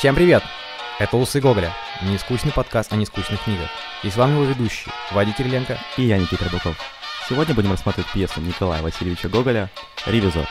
Всем привет! Это «Усы Гоголя», нескучный подкаст о нескучных книгах. И с вами его ведущий, Вадик Кириленко. И я, Никита Рыбаков. Сегодня будем рассматривать пьесу Николая Васильевича Гоголя «Ревизор».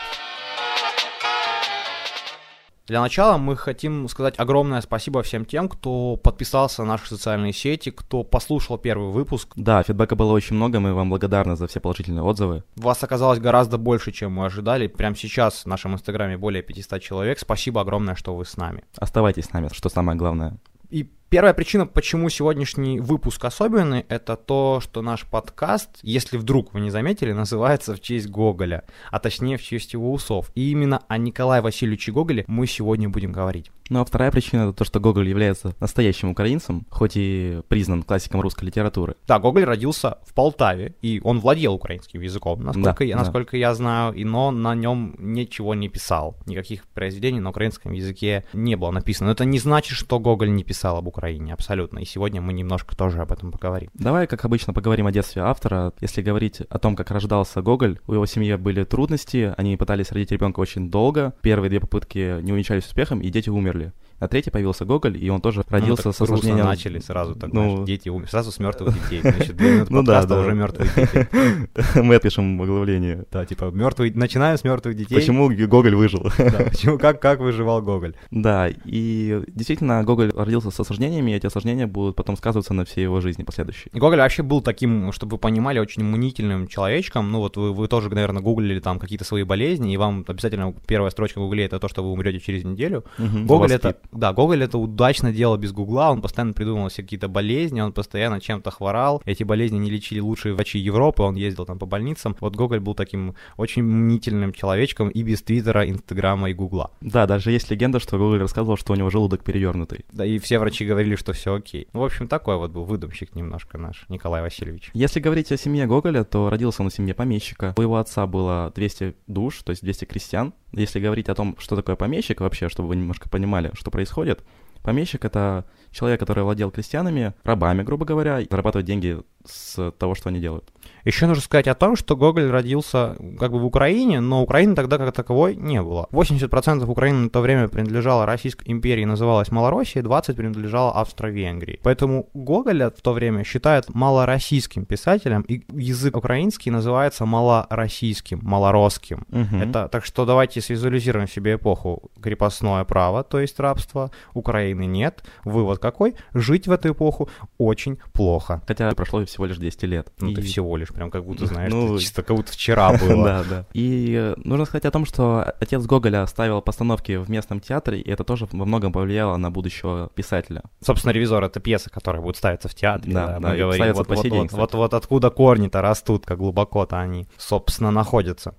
Для начала мы хотим сказать огромное спасибо всем тем, кто подписался на наши социальные сети, кто послушал первый выпуск. Да, фидбэка было очень много, мы вам благодарны за все положительные отзывы. Вас оказалось гораздо больше, чем мы ожидали. Прямо сейчас в нашем инстаграме более 500 человек. Спасибо огромное, что вы с нами. Оставайтесь с нами, что самое главное. И Первая причина, почему сегодняшний выпуск особенный, это то, что наш подкаст, если вдруг вы не заметили, называется в честь Гоголя, а точнее в честь его усов. И именно о Николае Васильевиче Гоголе мы сегодня будем говорить. Ну а вторая причина это то, что Гоголь является настоящим украинцем, хоть и признан классиком русской литературы. Да, Гоголь родился в Полтаве, и он владел украинским языком, насколько, да, я, да. насколько я знаю, и но на нем ничего не писал. Никаких произведений на украинском языке не было написано. Но это не значит, что Гоголь не писал об Украине, абсолютно. И сегодня мы немножко тоже об этом поговорим. Давай, как обычно, поговорим о детстве автора. Если говорить о том, как рождался Гоголь, у его семьи были трудности, они пытались родить ребенка очень долго. Первые две попытки не увенчались успехом, и дети умерли. На третий появился Гоголь, и он тоже родился ну, с осложнением... начали сразу, так, ну... знаешь, дети умерли, сразу с мертвых детей. Значит, две минуты ну, да, да. уже мертвые дети. Мы отпишем оглавление. Да, типа, мертвые, начинаем с мертвых детей. Почему Гоголь выжил? Да, почему, как, как выживал Гоголь? Да, и действительно, Гоголь родился с осложнениями, и эти осложнения будут потом сказываться на всей его жизни последующей. Гоголь вообще был таким, чтобы вы понимали, очень мнительным человечком. Ну вот вы, вы тоже, наверное, гуглили там какие-то свои болезни, и вам обязательно первая строчка в гугле это то, что вы умрете через неделю. Угу, Гоголь это... Да, Гоголь это удачно делал без гугла, он постоянно придумывал себе какие-то болезни, он постоянно чем-то хворал, эти болезни не лечили лучшие врачи Европы, он ездил там по больницам. Вот Гоголь был таким очень мнительным человечком и без Твиттера, Инстаграма и Гугла. Да, даже есть легенда, что Гоголь рассказывал, что у него желудок перевернутый. Да, и все врачи говорили, что все окей. Ну, в общем, такой вот был выдумщик немножко наш Николай Васильевич. Если говорить о семье Гоголя, то родился он в семье помещика. У его отца было 200 душ, то есть 200 крестьян. Если говорить о том, что такое помещик вообще, чтобы вы немножко понимали, что происходит, Помещик — это человек, который владел крестьянами, рабами, грубо говоря, зарабатывает деньги с того, что они делают. Еще нужно сказать о том, что Гоголь родился как бы в Украине, но Украины тогда как таковой не было. 80% Украины на то время принадлежало Российской империи, называлась Малороссия, 20% принадлежало Австро-Венгрии. Поэтому Гоголя в то время считают малороссийским писателем, и язык украинский называется малороссийским, малоросским. Угу. Это, так что давайте свизуализируем себе эпоху крепостное право, то есть рабство, Украины нет. Вывод какой? Жить в эту эпоху очень плохо. Хотя прошло всего лишь 200 лет. Ну, и... ты всего лишь, прям как будто, знаешь, ну, чисто как будто вчера было. Да, да. И э, нужно сказать о том, что отец Гоголя ставил постановки в местном театре, и это тоже во многом повлияло на будущего писателя. Собственно, «Ревизор» — это пьеса, которая будет ставиться в театре. Да, да, мы говорим. Вот, вот, вот, вот, вот откуда корни-то растут, как глубоко-то они, собственно, находятся.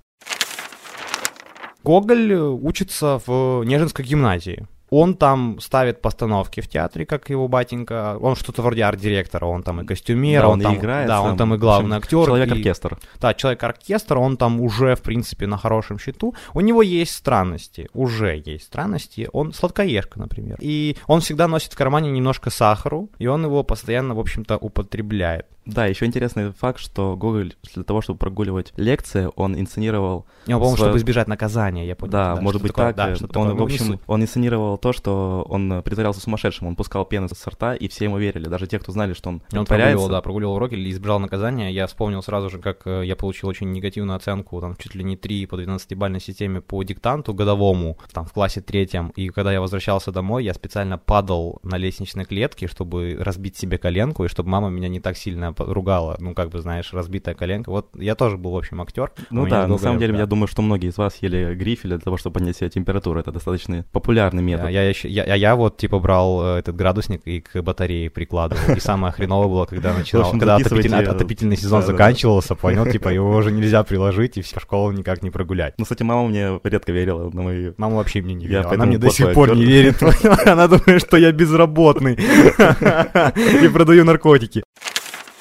Гоголь учится в Нежинской гимназии. Он там ставит постановки в театре, как его батенька. Он что-то вроде арт-директора, он там и костюмер, да, он, он там, играет. Да, он там и главный актер. Человек-оркестр. Да, человек-оркестр, он там уже, в принципе, на хорошем счету. У него есть странности, уже есть странности. Он сладкоежка, например. И он всегда носит в кармане немножко сахару, и он его постоянно, в общем-то, употребляет. Да, еще интересный факт, что Гоголь для того, чтобы прогуливать лекции, он инсценировал... Я по-моему, свое... чтобы избежать наказания, я понял. Да, да может быть такое, так. Да, он, такое, в общем, он инсценировал то, что он притворялся сумасшедшим, он пускал пену со рта, и все ему верили, даже те, кто знали, что он Он прогуливал, да, прогуливал уроки или избежал наказания. Я вспомнил сразу же, как э, я получил очень негативную оценку, там, чуть ли не 3 по 12-бальной системе по диктанту годовому, там, в классе третьем, и когда я возвращался домой, я специально падал на лестничной клетке, чтобы разбить себе коленку, и чтобы мама меня не так сильно ругала, ну, как бы, знаешь, разбитая коленка. Вот я тоже был, в общем, актер. Ну да, на самом деле, я думаю, что многие из вас ели грифель для того, чтобы поднять себе температуру. Это достаточно популярный метод. Я, я, я, я вот, типа, брал э, этот градусник и к батарее прикладывал. И самое хреновое было, когда начинал, когда отопительный, отопительный сезон заканчивался, понял, типа, его уже нельзя приложить, и всю школу никак не прогулять. Ну, кстати, мама мне редко верила на мои... Мама вообще мне не верила. Она мне до сих пор не верит. Она думает, что я безработный и продаю наркотики.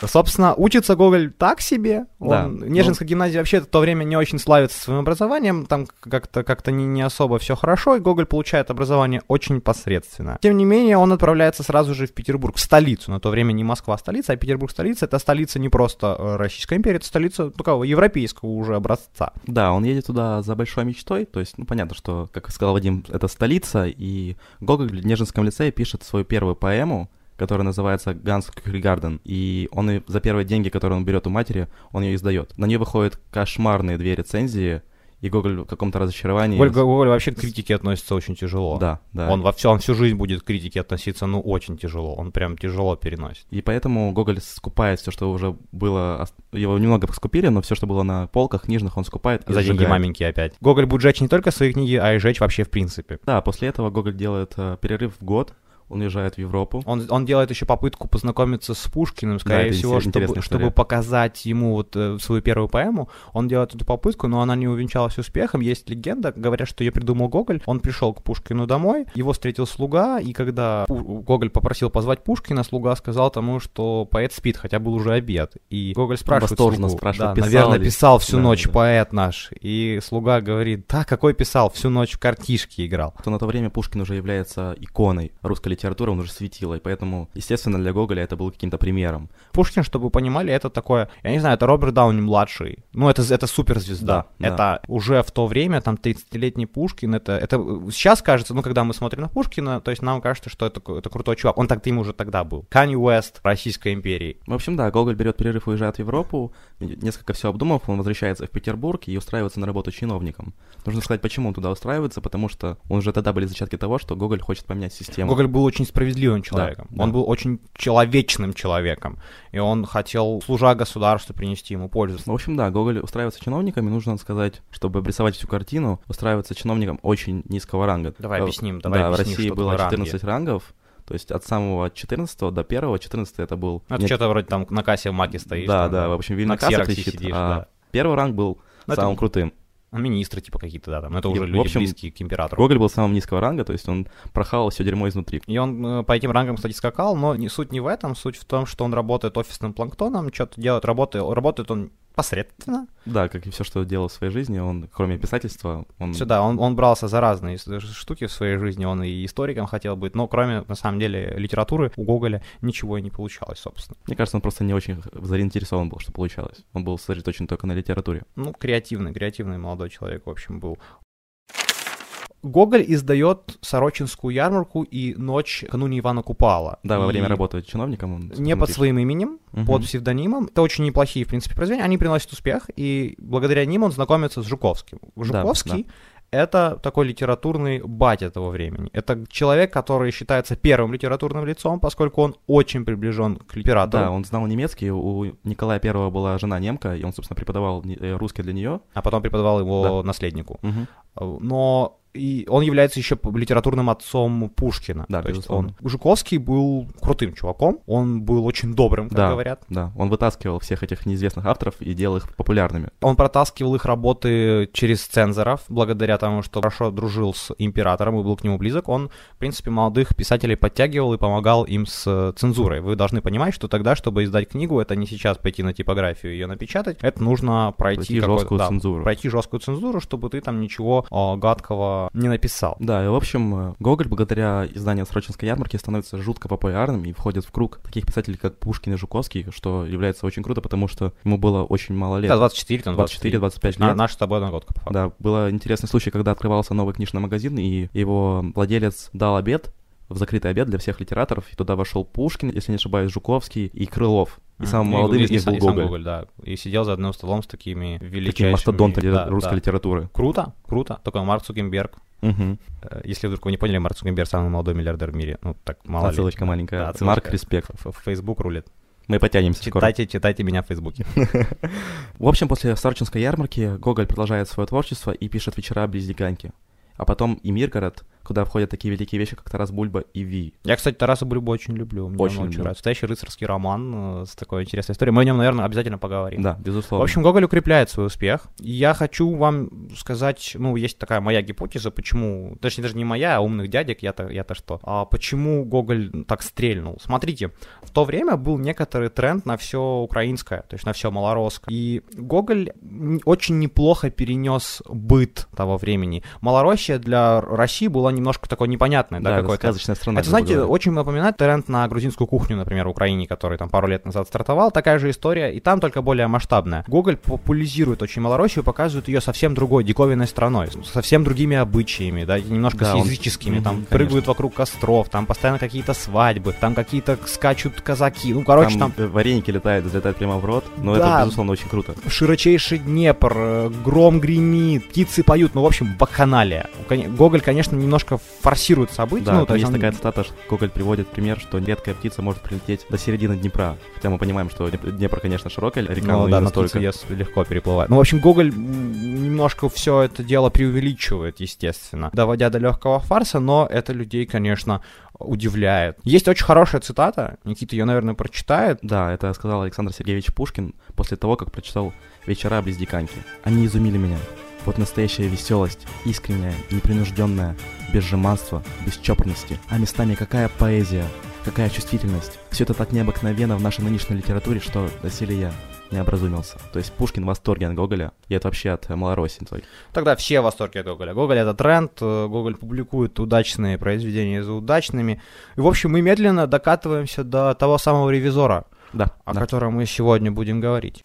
Собственно, учится Гоголь так себе. Да, Он, ну- Нежинская гимназия вообще в то время не очень славится своим образованием, там как-то как не, не особо все хорошо, и Гоголь получает образование очень посредственно. Тем не менее, он отправляется сразу же в Петербург, в столицу. На то время не Москва столица, а Петербург столица. Это столица не просто э, Российской империи, это столица такого европейского уже образца. Да, он едет туда за большой мечтой, то есть, ну, понятно, что, как сказал Вадим, это столица, и Гоголь в Нежинском лицее пишет свою первую поэму, которая называется «Ганс Кюригарден», и он и за первые деньги, которые он берет у матери, он ее издает. На нее выходят кошмарные две рецензии, и Гоголь в каком-то разочаровании... Гоголь, Гоголь вообще к критике относится очень тяжело. Да, да. Он во все, он всю жизнь будет к критике относиться, ну, очень тяжело. Он прям тяжело переносит. И поэтому Гоголь скупает все, что уже было... Его немного скупили, но все, что было на полках книжных, он скупает и За деньги маменьки опять. Гоголь будет жечь не только свои книги, а и жечь вообще в принципе. Да, после этого Гоголь делает э, перерыв в год, он уезжает в Европу. Он, он делает еще попытку познакомиться с Пушкиным, скорее это всего, чтобы, чтобы показать ему вот э, свою первую поэму. Он делает эту попытку, но она не увенчалась успехом. Есть легенда, говорят, что ее придумал Гоголь. Он пришел к Пушкину домой, его встретил слуга, и когда Гоголь попросил позвать Пушкина, слуга сказал тому, что поэт спит, хотя был уже обед. И Гоголь спрашивает восторженно слугу, спрашивает, да, писал наверное, ли? писал всю Да, ночь да. поэт наш. И слуга говорит, да, какой писал, всю ночь в картишки играл. То на то время Пушкин уже является иконой русской литературы, он уже светило, и поэтому, естественно, для Гоголя это было каким-то примером. Пушкин, чтобы вы понимали, это такое, я не знаю, это Роберт Дауни младший. Ну, это, это суперзвезда. Да, да. это уже в то время, там, 30-летний Пушкин, это, это сейчас кажется, ну, когда мы смотрим на Пушкина, то есть нам кажется, что это, это крутой чувак. Он так-то им уже тогда был. Канни Уэст Российской империи. В общем, да, Гоголь берет перерыв уезжает в Европу, несколько все обдумав, он возвращается в Петербург и устраивается на работу чиновником. Нужно сказать, почему он туда устраивается, потому что он уже тогда были зачатки того, что Гоголь хочет поменять систему. Гоголь был очень справедливым человеком. да. Он был очень человечным человеком. И он хотел, служа государству, принести ему пользу. В общем, да, Гоголь устраивается чиновником, и нужно сказать, чтобы обрисовать всю картину, устраивается чиновником очень низкого ранга. Давай Э, объясним, давай Да, в объясни, России было такое ранги. 14 рангов, то есть от самого 14 до 1, 14 это был... Ну, это нет- что-то вроде там на кассе в маке стоишь. Да, там, да, в общем, Вильна на касса кричит, сидишь, а да. первый ранг был Ну, это- самым крутым. А Министры типа какие-то, да, там. Это И, уже в люди общем, близкие к императору. Гоголь был самого низкого ранга, то есть он прохавал все дерьмо изнутри. И он э, по этим рангам, кстати, скакал, но не, суть не в этом, суть в том, что он работает офисным планктоном, что-то делает, работает, работает он посредственно. Да, как и все, что делал в своей жизни, он, кроме писательства, он... Сюда он, он брался за разные с- штуки в своей жизни, он и историком хотел быть, но кроме, на самом деле, литературы у Гоголя ничего и не получалось, собственно. Мне кажется, он просто не очень заинтересован был, что получалось. Он был сосредоточен только на литературе. Ну, креативный, креативный молодой человек, в общем, был. Гоголь издает Сорочинскую ярмарку и Ночь накануне Ивана Купала. Да, во И время работы чиновником он... Не под пишет. своим именем, Мгм. под псевдонимом. Это очень неплохие, в принципе, произведения. Они приносят успех, и благодаря ним он знакомится с Жуковским. Жуковский это такой литературный батя того времени. Это человек, который считается первым литературным лицом, поскольку он очень приближен к литератору. Да, он знал немецкий, у Николая Первого была жена немка, и он, собственно, преподавал э, русский для нее. А потом преподавал его наследнику. Мгм. Но и он является еще литературным отцом Пушкина. Да, То есть безусловно. он Жуковский был крутым чуваком, он был очень добрым, как Да. говорят. Да, он вытаскивал всех этих неизвестных авторов и делал их популярными. Он протаскивал их работы через цензоров, благодаря тому, что хорошо дружил с императором и был к нему близок. Он, в принципе, молодых писателей подтягивал и помогал им с э, цензурой. Вы должны понимать, что тогда, чтобы издать книгу, это не сейчас пойти на типографию и ее напечатать, это нужно пройти, Пройти жесткую да, цензуру. Пройти жесткую цензуру, чтобы ты там ничего э, гадкого не написал. Да, и в общем, э, Гоголь благодаря изданию Срочинской ярмарки становится жутко популярным и входит в круг таких писателей, как Пушкин и Жуковский, что является очень круто, потому что ему было очень мало лет. Да, 24, там 23. 24-25 На- лет. Наша с тобой одногодка, по факту. Да, был интересный случай, когда открывался новый книжный магазин, и его владелец дал обед, в закрытый обед для всех литераторов, и туда вошел Пушкин, если не ошибаюсь, Жуковский и Крылов. И самым М, молодым и- из них был сам Гоголь. да. И сидел за одним столом с такими величайшими... Такие мастодонты да, русской да. литературы. Круто, круто. Только Марк Цукенберг. Э, Если вдруг вы не поняли, Марк Цукенберг самый молодой миллиардер в мире. Ну, так, мало ли. Отсылочка маленькая. Да, отсылочка. Марк, респект. Ф- В Facebook рулит. Мы потянемся скоро. Читайте, читайте меня в Фейсбуке. В общем, после Сарчинской ярмарки Гоголь продолжает свое творчество и пишет «Вечера близ Диканьки». А потом и Миргород, куда входят такие великие вещи, как Тарас Бульба и Ви. Я, кстати, Тараса Бульбу очень люблю. Мне Очень он очень нравится. Настоящий рыцарский роман э, с такой интересной историей. Мы о нем, наверное, обязательно поговорим. Да, В безусловно. общем, Гоголь укрепляет свой успех. И я хочу вам сказать, ну, есть такая моя гипотеза, почему, точнее, даже не моя, а умных дядек, я-то, я-то что, а почему Гоголь так стрельнул. Смотрите, в то время был некоторый тренд на все украинское, то есть на все малоросское. И Гоголь очень неплохо перенес быт того времени. Малороссия для России была немножко такой непонятной, да, да, это какой-то сказочная страна. это, знаете, говоря. очень напоминает тренд на грузинскую кухню, например, в Украине, который там пару лет назад стартовал. Такая же история, и там только более масштабная. Гоголь популяризирует очень Малороссию, показывает ее совсем другой, диковинной страной, совсем другими обычаями, да, немножко Да, с он- языческими. Мгм, там конечно. прыгают вокруг костров, там постоянно какие-то свадьбы, там какие-то скачут казаки. Ну, короче, там, там, вареники летают, залетают прямо в рот. Но Да. это, безусловно, очень круто. широчайший Днепр, э, гром гремит, птицы поют, ну, в общем, бакханалия. Гоголь, конечно, немножко форсирует события. Да, ну, там то есть он- такая цитата, что Гоголь приводит пример, что редкая птица может прилететь до середины Днепра. Хотя мы понимаем, что Днеп- Днепр, конечно, широкая река, Ну но да, настолько. ТЦЕС легко переплывает. Ну, в общем, Гоголь немножко все это дело преувеличивает, естественно, доводя до легкого фарса, но это людей, конечно, удивляет. Есть очень хорошая цитата, Никита ее, наверное, прочитает. Да, это сказал Александр Сергеевич Пушкин после того, как прочитал «Вечера близ Диканьки». Они изумили меня. Вот настоящая веселость, искренняя, непринужденная, без жеманства, без чопорности. А местами какая поэзия, какая чувствительность. Все это так необыкновенно в нашей нынешней литературе, что доселе я не образумился. То есть Пушкин в восторге от Гоголя, и это вообще от Малороссии. той. Тогда все в восторге от Гоголя. Гоголь — это тренд, э, Гоголь публикует удачные произведения за удачными. И, в общем, мы медленно докатываемся до того самого ревизора, Да, о да. котором мы сегодня будем говорить.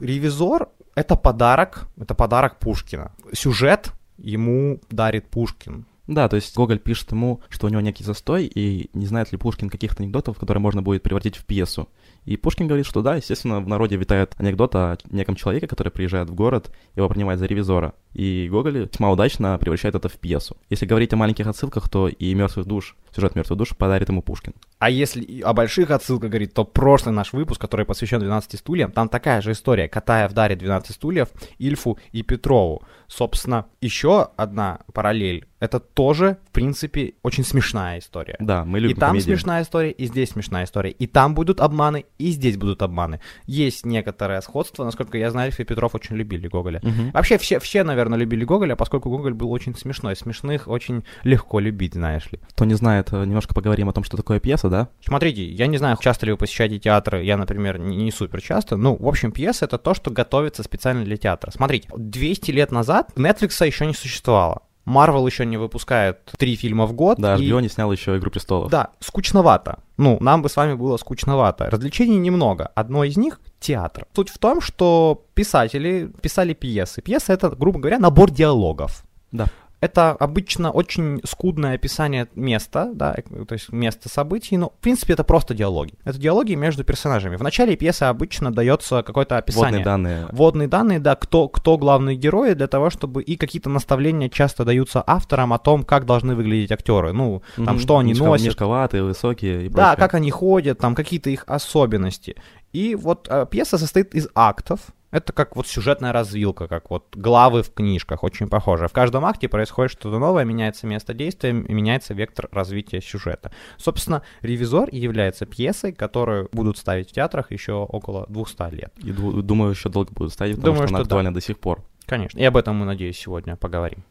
Ревизор — это подарок, это подарок Пушкина. Сюжет ему дарит Пушкин. Да, то есть Гоголь пишет ему, что у него некий застой, и не знает ли Пушкин каких-то анекдотов, которые можно будет превратить в пьесу. И Пушкин говорит, что да, естественно, в народе витает анекдот о неком человеке, который приезжает в город, его принимает за ревизора. И Гоголь весьма удачно превращает это в пьесу. Если говорить о маленьких отсылках, то и «Мертвых душ», сюжет «Мертвых душ» подарит ему Пушкин. А если и о больших отсылках говорить, то прошлый наш выпуск, который посвящен 12 стульям, там такая же история. Катаев дарит 12 стульев Ильфу и Петрову. Собственно, еще одна параллель. Это тоже, в принципе, очень смешная история. Да, мы И любим там комедии. смешная история, и здесь смешная история. И там будут обманы, и здесь будут обманы. Есть некоторое сходство. Насколько я знаю, Ильф и Петров очень любили Гоголя. Мгм. Вообще все, все, наверное, любили Гоголя, поскольку Гоголь был очень смешной. Смешных очень легко любить, знаешь ли. Кто не знает, э, немножко поговорим о том, что такое пьеса, да? Смотрите, я не знаю, часто ли вы посещаете театры, я, например, не, не супер часто, ну, в общем, пьеса — это то, что готовится специально для театра. Смотрите, 200 лет назад Netflix еще не существовало. Марвел еще не выпускает три фильма в год. Да, и- HBO не снял еще «Игру престолов». Да, скучновато. Ну, нам бы с вами было скучновато. Развлечений немного. Одно из них — театр. Суть в том, что писатели писали пьесы. Пьеса — это, грубо говоря, набор диалогов. Да. Это обычно очень скудное описание места, да, э, то есть места событий, но, в принципе, это просто диалоги. Это диалоги между персонажами. В начале пьесы обычно дается какое-то описание. Водные данные. Вводные данные, да, кто, кто главные герои, для того, чтобы и какие-то наставления часто даются авторам о том, как должны выглядеть актеры. Ну, там, Мгм. что они Мешка- носят, Мешковатые, высокие и да, как они ходят, там какие-то их особенности. И вот э, пьеса состоит из актов. Это как вот сюжетная развилка, как вот главы в книжках, очень похоже. В каждом акте происходит что-то новое, меняется место действия, меняется вектор развития сюжета. Собственно, «Ревизор» является пьесой, которую будут ставить в театрах еще около 200 лет. И ду- думаю, еще долго будут ставить, потому Думаю, что она что да. актуальна до сих пор. Конечно. И об этом мы, надеюсь, сегодня поговорим.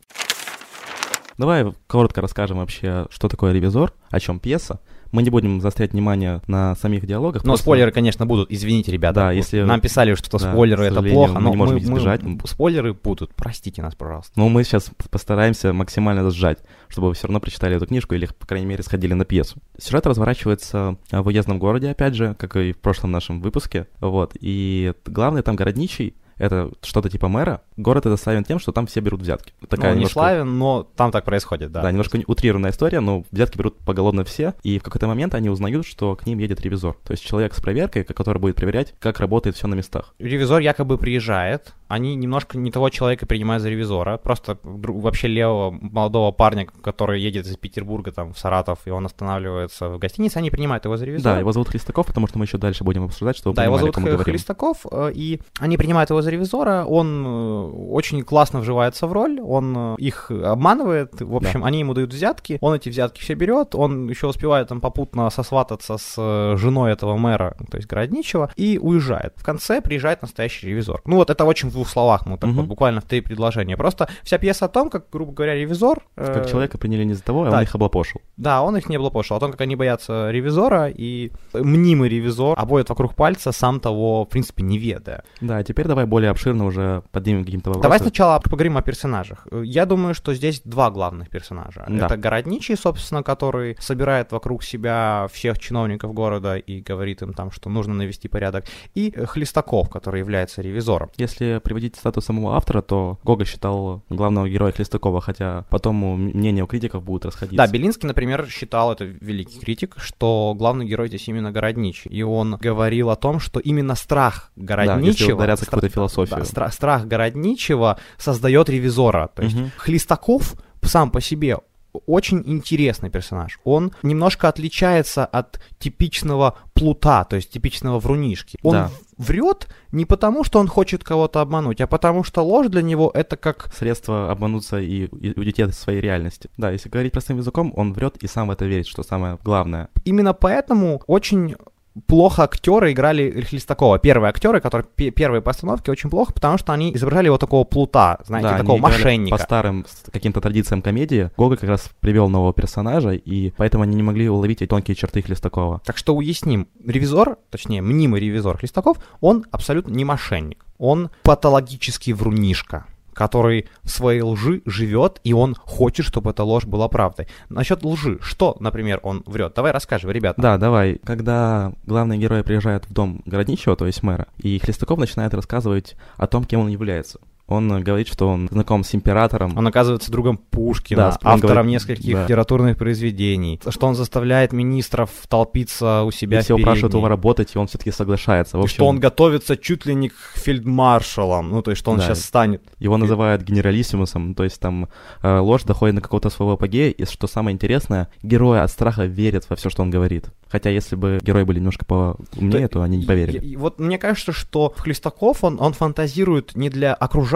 Давай коротко расскажем вообще, что такое ревизор, о чем пьеса. Мы не будем заострять внимание на самих диалогах. Но просто- спойлеры, конечно, будут. Извините, ребята. Да, если- Нам писали, что да, спойлеры это плохо, мы но не можем их избежать. спойлеры будут. Простите нас, пожалуйста. Но мы сейчас постараемся максимально сжать, чтобы вы все равно прочитали эту книжку или, по крайней мере, сходили на пьесу. Сюжет разворачивается а, в уездном городе, опять же, как и в прошлом нашем выпуске. Вот. И главный там городничий, это что-то типа мэра. Город это славен тем, что там все берут взятки. Такая ну, не немножко- славен, но там так происходит, да. Да, немножко утрированная история, но взятки берут поголовно все, и в какой-то момент они узнают, что к ним едет ревизор. То есть человек с проверкой, который будет проверять, как работает все на местах. Ревизор якобы приезжает они немножко не того человека принимают за ревизора, просто вообще левого молодого парня, который едет из Петербурга там в Саратов, и он останавливается в гостинице, они принимают его за ревизора. Да, его зовут Хлестаков, потому что мы еще дальше будем обсуждать, что Да, его зовут Хлестаков, э, и они принимают его за ревизора, он э, очень классно вживается в роль, он э, их обманывает, в общем, да. они ему дают взятки, он эти взятки все берет, он еще успевает там попутно сосвататься с женой этого мэра, то есть Городничего, и уезжает. В конце приезжает настоящий ревизор. Ну вот это очень двух словах, мы так угу. вот буквально в три предложения. Просто вся пьеса о том, как, грубо говоря, ревизор... Как э... человека приняли не за того, а да. он их облапошил. Да, он их не облапошил. О том, как они боятся ревизора, и мнимый ревизор обоит вокруг пальца, сам того, в принципе, не ведая. Да, а теперь давай более обширно уже поднимем каким-то вопросом. Давай сначала поговорим о персонажах. Я думаю, что здесь два главных персонажа. Да. Это Городничий, собственно, который собирает вокруг себя всех чиновников города и говорит им там, что нужно навести порядок, и Хлестаков, который является ревизором. Если приводить статус самого автора, то Гоголь считал главного героя Хлестакова, хотя потом мнение у критиков будет расходиться. Да, Белинский, например, считал, это великий критик, что главный герой здесь именно Городничий. И он говорил о том, что именно страх Городничего... Да, если какую-то философию. Да, страх, страх Городничего создает ревизора. То есть угу. Хлестаков сам по себе очень интересный персонаж. Он немножко отличается от типичного плута, то есть типичного врунишки. Он да. врет не потому, что он хочет кого-то обмануть, а потому что ложь для него это как... Средство обмануться и, и уйти от своей реальности. Да, если говорить простым языком, он врет и сам в это верит, что самое главное. Именно поэтому очень плохо актеры играли Хлестакова. Первые актеры, которые первые постановки, очень плохо, потому что они изображали его такого плута, знаете, да, такого мошенника. По старым каким-то традициям комедии Гоголь как раз привел нового персонажа, и поэтому они не могли уловить эти тонкие черты Хлестакова. Так что уясним, ревизор, точнее, мнимый ревизор Хлестаков, он абсолютно не мошенник. Он патологический врунишка который в своей лжи живет, и он хочет, чтобы эта ложь была правдой. Насчет лжи, что, например, он врет? Давай расскажем, ребята. Да, давай. Когда главные герои приезжают в дом городничего, то есть мэра, и Хлестаков начинает рассказывать о том, кем он является. Он говорит, что он знаком с императором. Он оказывается другом Пушкина, да, автором говорит, нескольких да. литературных произведений. Что он заставляет министров толпиться у себя и все упрашивают его работать, и он все-таки соглашается. В общем... Что он готовится чуть ли не к фельдмаршалам, ну то есть что он да. сейчас станет. Его называют генералиссимусом, то есть там э, ложь доходит до какого-то своего апогея, и что самое интересное, герои от страха верят во все, что он говорит. Хотя если бы герои были немножко поумнее, то, то они не поверили. И, и, вот мне кажется, что Хлестаков, он, он фантазирует не для окружающих,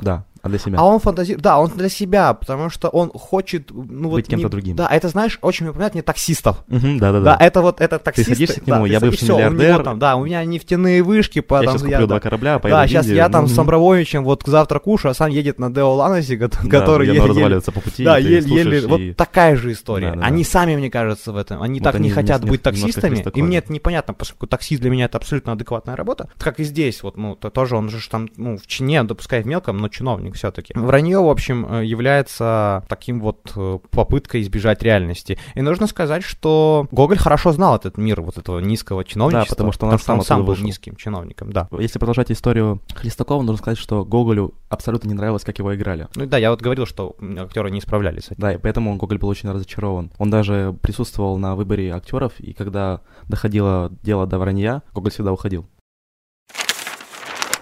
да а для себя. А он фантазирует, да, он для себя, потому что он хочет, ну вот... Быть кем-то не... другим. Да, это, знаешь, очень напоминает мне таксистов. Да-да-да. Да, это вот, это таксисты. Ты садишься к нему, да, я бывший все, миллиардер. там, да, у меня нефтяные вышки. По, я там, сейчас куплю я, два корабля, поеду Да, сейчас я там с Абрамовичем вот завтра кушаю, а сам едет на Део Ланосе, который... еле, разваливается по пути, Да, еле, вот такая же история. Они сами, мне кажется, в этом, они так не хотят быть таксистами, и мне это непонятно, поскольку таксист для меня это абсолютно адекватная работа. Как и здесь, вот, ну, тоже он же там, ну, в чине, допускай в мелком, но чиновник все-таки. Вранье в общем, э, является таким вот э, попыткой избежать реальности. И нужно сказать, что Гоголь хорошо знал этот мир вот этого низкого чиновничества. Да, потому что он, сам, он сам был вышел. низким чиновником, да. Если продолжать историю Хлестакова, нужно сказать, что Гоголю абсолютно не нравилось, как его играли. Ну да, я вот говорил, что актеры не справлялись. Да, и поэтому Гоголь был очень разочарован. Он даже присутствовал на выборе актеров, и когда доходило дело до вранья, Гоголь всегда уходил.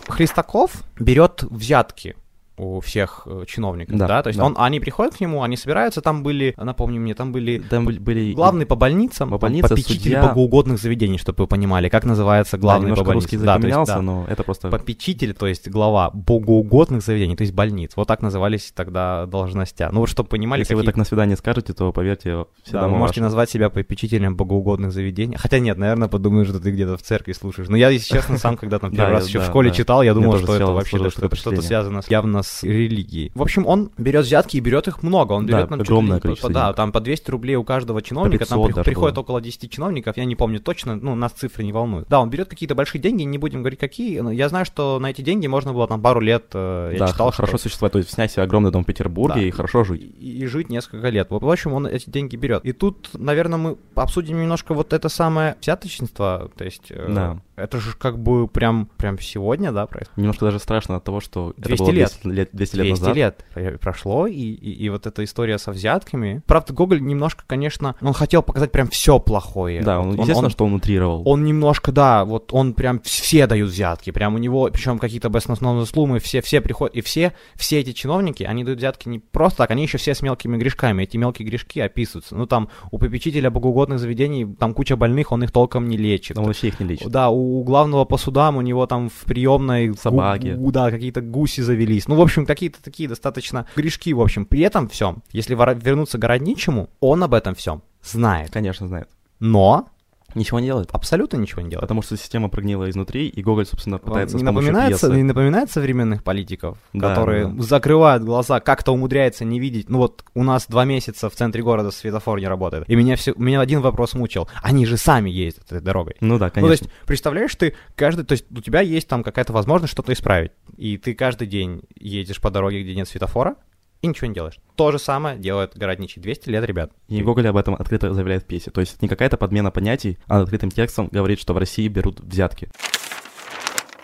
Хлестаков берет взятки у всех э, чиновников, да, да? то есть да. Он, они приходят к нему, они собираются, там были, напомню мне, там были, там были главный по больницам, по больнице, попечитель судья... богоугодных заведений, чтобы вы понимали, как называется главный да, по русский да, есть, да, но это просто... Попечитель, то есть глава богоугодных заведений, то есть больниц, вот так назывались тогда должностя. Ну вот, чтобы понимали, Если какие... вы так на свидание скажете, то поверьте, всегда да, вы можете ваше. назвать себя попечителем богоугодных заведений, хотя нет, наверное, подумаешь, что ты где-то в церкви слушаешь, но я, если честно, сам когда там первый раз еще в школе читал, я думал, что это вообще что-то связано явно с религией. В общем, он берет взятки и берет их много. Он берет да, огромное количество. Да, там по 200 рублей у каждого чиновника. Там при, приходит около 10 чиновников, я не помню точно, ну, нас цифры не волнуют. Да, он берет какие-то большие деньги, не будем говорить какие. Но я знаю, что на эти деньги можно было там пару лет, э, я да, читал, хорошо что... существовать, то есть снять себе огромный дом в Петербурге да, и хорошо жить. И, и жить несколько лет. В общем, он эти деньги берет. И тут, наверное, мы обсудим немножко вот это самое взяточничество, то есть... Э, да Это же как бы прям, прям сегодня, да, происходит? Немножко даже страшно от того, что 200 это было лет. 200 лет, 200 лет 200 назад. лет про- прошло, и, и, и вот эта история со взятками. Правда, Гоголь немножко, конечно, он хотел показать прям все плохое. Да, он, Вот естественно, он- что он утрировал. Он немножко, да, вот он прям все дают взятки, прям у него, причем какие-то баснословные слумы, все, все приходят, и все, все эти чиновники, они дают взятки не просто так, они еще все с мелкими грешками, эти мелкие грешки описываются. Ну, там, у попечителя богоугодных заведений, там куча больных, он их толком не лечит. Он вообще их не лечит. Да, у, у главного по судам у него там в приемной Собаки. гу- да, какие-то гуси завелись. Ну, в общем, какие-то такие достаточно грешки, в общем. При этом всем, если вора- вернуться к Городничему, он об этом всем знает. Конечно, знает. Но Ничего не делает. абсолютно ничего не делает. Потому что система прогнила изнутри, и Гоголь, собственно, пытается не с помощью напоминает, пьесы... не напоминает современных политиков, Да, которые да. закрывают глаза, как-то умудряются не видеть. Ну вот у нас два месяца в центре города светофор не работает. И меня, все, меня один вопрос мучил. Они же сами ездят этой дорогой. Ну да, Ну, то конечно. есть, представляешь, ты каждый, то есть у тебя есть там какая-то возможность что-то исправить, и ты каждый день едешь по дороге, где нет светофора, и ничего не делаешь. То же самое делает городничий. 200 лет, ребят. И Гоголь об этом открыто заявляет в пьесе. То есть не какая-то подмена понятий, а открытым текстом говорит, что в России берут взятки.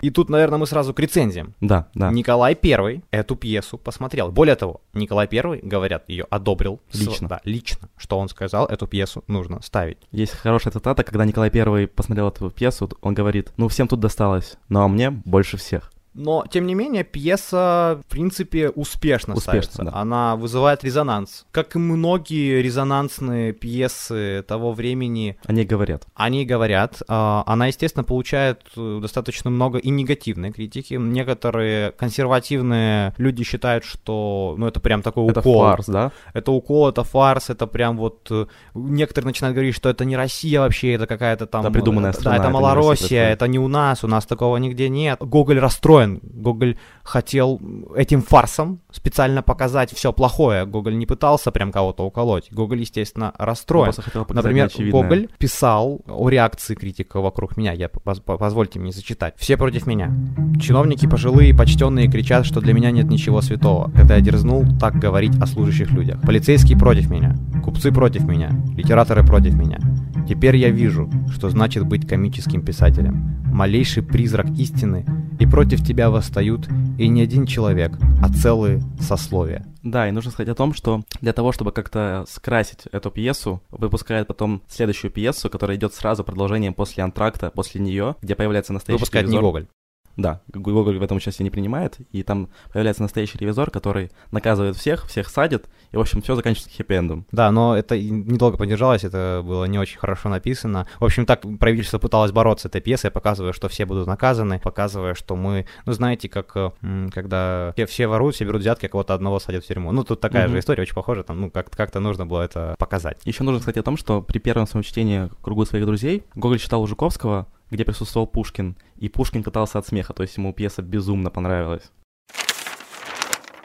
И тут, наверное, мы сразу к рецензиям. Да, да. Николай I эту пьесу посмотрел. Более того, Николай I, говорят, ее одобрил. С- Лично. Да, лично. Что он сказал, эту пьесу нужно ставить. Есть хорошая цитата, когда Николай I посмотрел эту пьесу, он говорит, ну всем тут досталось, но мне больше всех. Но, тем не менее, пьеса, в принципе, успешно, Успешно, ставится. да. Она вызывает резонанс. Как и многие резонансные пьесы того времени, Они говорят. они говорят, а, она, естественно, получает э, достаточно много и негативной критики. Некоторые консервативные люди считают, что, ну, это прям такой Это укол. фарс, да? Это укол, это фарс, это прям вот... э, Некоторые начинают говорить, что это не Россия вообще, это какая-то там... Да, придуманная э, страна, Да, это это не Россия это не у нас, у нас такого нигде нет. Гоголь расстроен. Гоголь хотел этим фарсом специально показать все плохое. Гоголь не пытался прям кого-то уколоть. Гоголь, естественно, расстроен. показать Например, неочевидное. Гоголь писал о реакции критика вокруг меня. Я поз- по- позвольте мне зачитать. Все против меня. Чиновники пожилые и почтенные кричат, что для меня нет ничего святого, когда я дерзнул так говорить о служащих людях. Полицейские против меня, купцы против меня, литераторы против меня. Теперь я вижу, что значит быть комическим писателем. Малейший призрак истины, и против тебя восстают и не один человек, а целые сословия. Да, и нужно сказать о том, что для того, чтобы как-то скрасить эту пьесу, выпускает потом следующую пьесу, которая идет сразу продолжением после антракта, после нее, где появляется настоящий Выпускает не. Гоголь. Да, Гоголь в этом участие не принимает, и там появляется настоящий ревизор, который наказывает всех, всех садит, и, в общем, все заканчивается хэппи-эндом. Да, но это недолго продержалось, это было не очень хорошо написано. В общем, так правительство пыталось бороться с этой пьесой, показывая, что все будут наказаны, показывая, что мы, ну, знаете, как э, когда все, все воруют, все берут взятки, а кого-то одного садят в тюрьму. Ну, тут такая Мгм. же история, очень похожа, там, ну, как- как-то нужно было это показать. Еще нужно сказать о том, что при первом своем чтении «Кругу своих друзей» Гоголь читал Жуковского, где присутствовал Пушкин, и Пушкин катался от смеха, то есть ему пьеса безумно понравилась.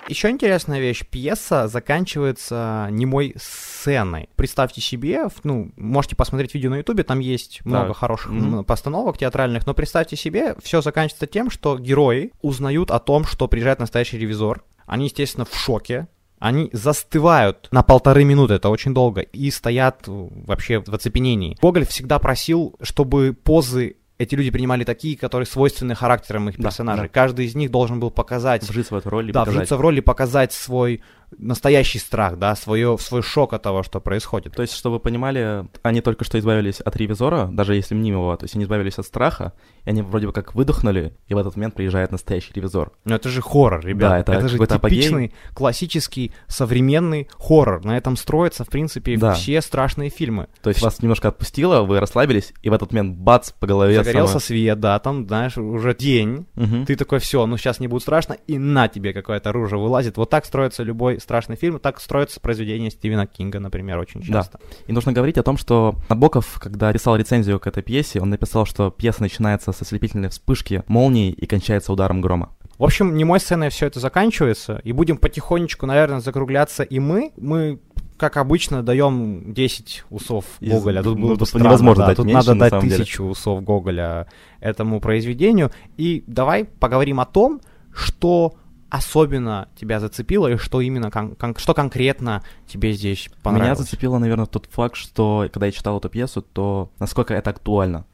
Еще интересная вещь, пьеса заканчивается немой сценой. Представьте себе, ну, можете посмотреть видео на ютубе, там есть много хороших м, постановок театральных, но представьте себе, все заканчивается тем, что герои узнают о том, что приезжает настоящий ревизор. Они, естественно, в шоке, они застывают на полторы минуты, это очень долго, и стоят э, вообще в оцепенении. Гоголь всегда просил, чтобы позы эти люди принимали такие, которые свойственны характерам их Да, персонажей. да. Каждый из них должен был показать Вжиться в эту роль и да, показать. вжиться в роль и показать свой настоящий страх, да, свое, свой шок от того, что происходит. То есть, чтобы вы понимали, они только что избавились от ревизора, даже если мнимого, то есть они избавились от страха, и они вроде бы как выдохнули, и в этот момент приезжает настоящий ревизор. Но это же хоррор, ребята. Да, это же какой-то апогей. типичный, классический, современный хоррор. На этом строятся, в принципе, Да. все страшные фильмы. То есть вас немножко отпустило, вы расслабились, и в этот момент бац, по голове Загорелся самое- свет, да, там, знаешь, уже день. Мгм. Ты такой, все, ну сейчас не будет страшно, и на тебе какое-то оружие вылазит. Вот так строится любой страшный фильм, так строится произведение Стивена Кинга, например, очень Да. часто. И нужно говорить о том, что Набоков, когда писал рецензию к этой пьесе, он написал, что пьеса начинается со слепительной вспышки молнии и кончается ударом грома. В общем, немой сценой все это заканчивается, и будем потихонечку, наверное, закругляться и мы. Мы, как обычно, даем 10 усов Из- Гоголя. Тут ну, было бы тут странно, невозможно да, дать Тут меньше, надо на дать самом деле. тысячу усов Гоголя этому произведению. И давай поговорим о том, что особенно тебя зацепило и что именно, кон- кон- что конкретно тебе здесь понравилось. Меня зацепило, наверное, тот факт, что когда я читал эту пьесу, то насколько это актуально.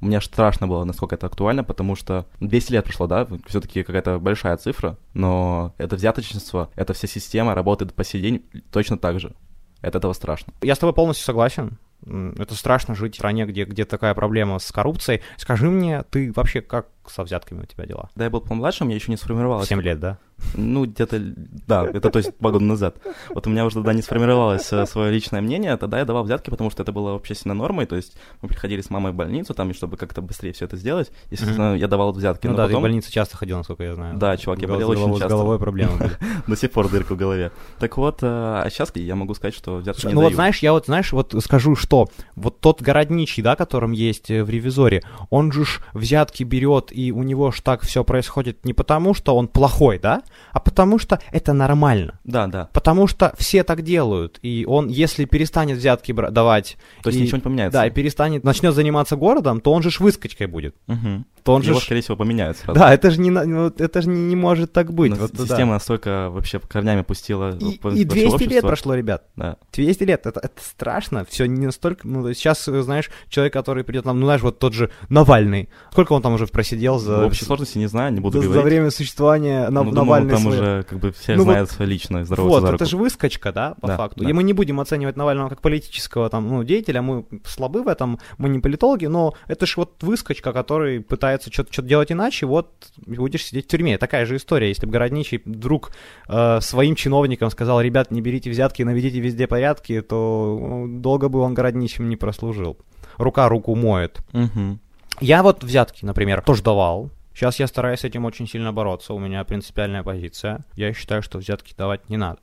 У меня страшно было, насколько это актуально, потому что 200 лет прошло, да, все-таки какая-то большая цифра, но это взяточничество, эта вся система работает по сей день точно так же. От этого страшно. Я с тобой полностью согласен. Это страшно жить в стране, где, где такая проблема с коррупцией. Скажи мне, ты вообще как со взятками у тебя дела? Да, я был помладше, у меня еще не сформировалось. 7 лет, да? Ну, где-то, да, это то есть два года назад. Вот у меня уже тогда не сформировалось э, свое личное мнение, тогда я давал взятки, потому что это было общественной нормой, то есть мы приходили с мамой в больницу, там, и чтобы как-то быстрее все это сделать, естественно, mm-hmm. я давал взятки. Ну да, потом... ты в больницу часто ходил, насколько я знаю. Да, чувак, я болел очень часто. С головой проблемы. До сих пор дырка в голове. Так вот, э, а сейчас я могу сказать, что взятки не Ну вот знаешь, я вот, знаешь, вот скажу, что вот тот городничий, да, которым есть э, в ревизоре, он же ж взятки берет, и у него ж так все происходит не потому, что он плохой, да, а потому что это нормально. Да, да. Потому что все так делают, и он, если перестанет взятки давать... То есть и, ничего не поменяется. Да, и перестанет, начнет заниматься городом, то он же ж выскочкой будет. Угу. То он Его, же скорее всего, поменяют сразу. Да, это же не, ну, это же не, не может так быть. Но вот, система да. настолько вообще корнями пустила И, по, и 200 общество. лет прошло, ребят. Да. 200 лет, это, это страшно, все не настолько, ну, сейчас, знаешь, человек, который придет нам, ну, знаешь, вот тот же Навальный, сколько он там уже просидел за... В общей сложности не знаю, не буду за, говорить. за время существования ну, Навальный думаю, там свой. уже как бы все Ну, знают вот, лично, здорово Вот, за это руку. же выскочка, да, по Да, факту. да. И мы не будем оценивать Навального как политического там, ну, деятеля, мы слабы в этом, мы не политологи, но это же вот выскочка, который пытается что-то делать иначе, вот будешь сидеть в тюрьме. Такая же история, если бы городничий вдруг э, своим чиновникам сказал, ребят, не берите взятки, наведите везде порядки, то ну, долго бы он городничим не прослужил. Рука руку моет. Мгм. Я вот взятки, например, тоже давал. Сейчас я стараюсь с этим очень сильно бороться. У меня принципиальная позиция. Я считаю, что взятки давать не надо.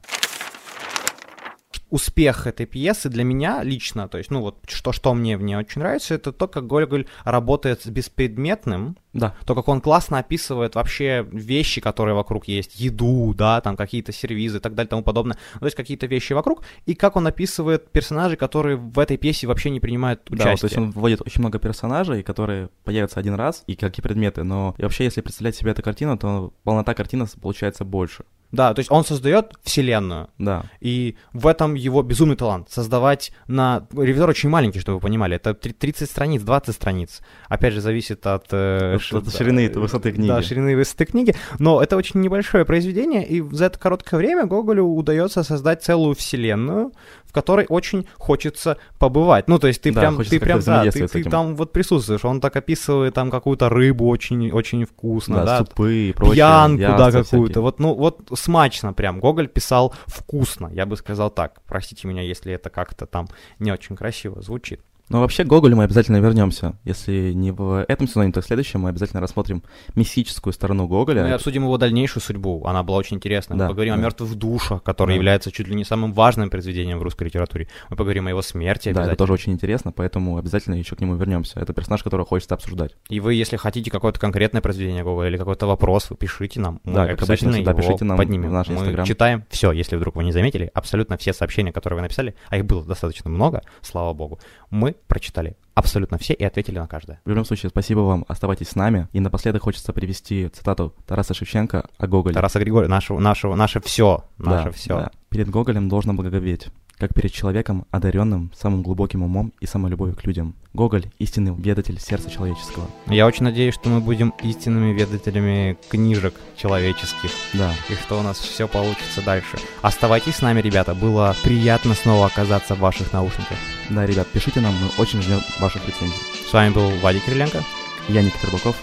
Успех этой пьесы для меня лично, то есть, ну вот, что, что мне в ней очень нравится, это то, как Гоголь работает с беспредметным, Да. то, как он классно описывает вообще вещи, которые вокруг есть, еду, да, там какие-то сервизы и так далее и тому подобное, ну, то есть какие-то вещи вокруг, и как он описывает персонажей, которые в этой пьесе вообще не принимают Да, участие. вот, то есть он вводит очень много персонажей, которые появятся один раз, и какие предметы, но и вообще, если представлять себе эту картину, то полнота картины получается больше. Да, то есть он создает вселенную, Да. И в этом его безумный талант. Создавать на... Ревизор очень маленький, чтобы вы понимали. Это три- 30 страниц, 20 страниц. Опять же, зависит от... э, От- ш- от да, ширины и высоты книги. Да, ширины и высоты книги. Но это очень небольшое произведение, и за это короткое время Гоголю удается создать целую вселенную, в которой очень хочется побывать. Ну, то есть ты Да, прям, ты прям, да, ты, ты там вот присутствуешь. Он так описывает там какую-то рыбу очень, очень вкусно, да, да, супы и прочее. пьянку, да, какую-то. Вот, ну, вот смачно прям. Гоголь писал вкусно, я бы сказал так. Простите меня, если это как-то там не очень красиво звучит. Но вообще к Гоголю мы обязательно вернемся. Если не в этом сезоне, то в следующем мы обязательно рассмотрим мистическую сторону Гоголя. Мы обсудим его дальнейшую судьбу. Она была очень интересна. Да, Мы поговорим да. о мертвых душах, который Да. является чуть ли не самым важным произведением в русской литературе. Мы поговорим о его смерти Да, это тоже очень интересно, поэтому обязательно еще к нему вернемся. Это персонаж, которого хочется обсуждать. И вы, если хотите какое-то конкретное произведение Гоголя или какой-то вопрос, вы пишите нам. Мы Да, как обязательно всегда его пишите нам поднимем. в наш Мы Инстаграм. читаем все, если вдруг вы не заметили. Абсолютно все сообщения, которые вы написали, а их было достаточно много, слава богу, мы прочитали абсолютно все и ответили на каждое. В любом случае, спасибо вам, оставайтесь с нами. И напоследок хочется привести цитату Тараса Шевченко о Гоголе. Тараса Григорьевича, нашего, нашего, наше все, наше Да, все. да. Перед Гоголем должно благоговеть, как перед человеком, одаренным самым глубоким умом и самолюбовью к людям. Гоголь — истинный ведатель сердца человеческого. Я очень надеюсь, что мы будем истинными ведателями книжек человеческих, Да, и что у нас все получится дальше. Оставайтесь с нами, ребята, было приятно снова оказаться в ваших наушниках. да, ребят, пишите нам, мы очень ждем ваших рецензий. С вами был Вадик Кириленко. Я Никита Рыбаков.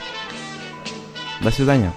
До свидания.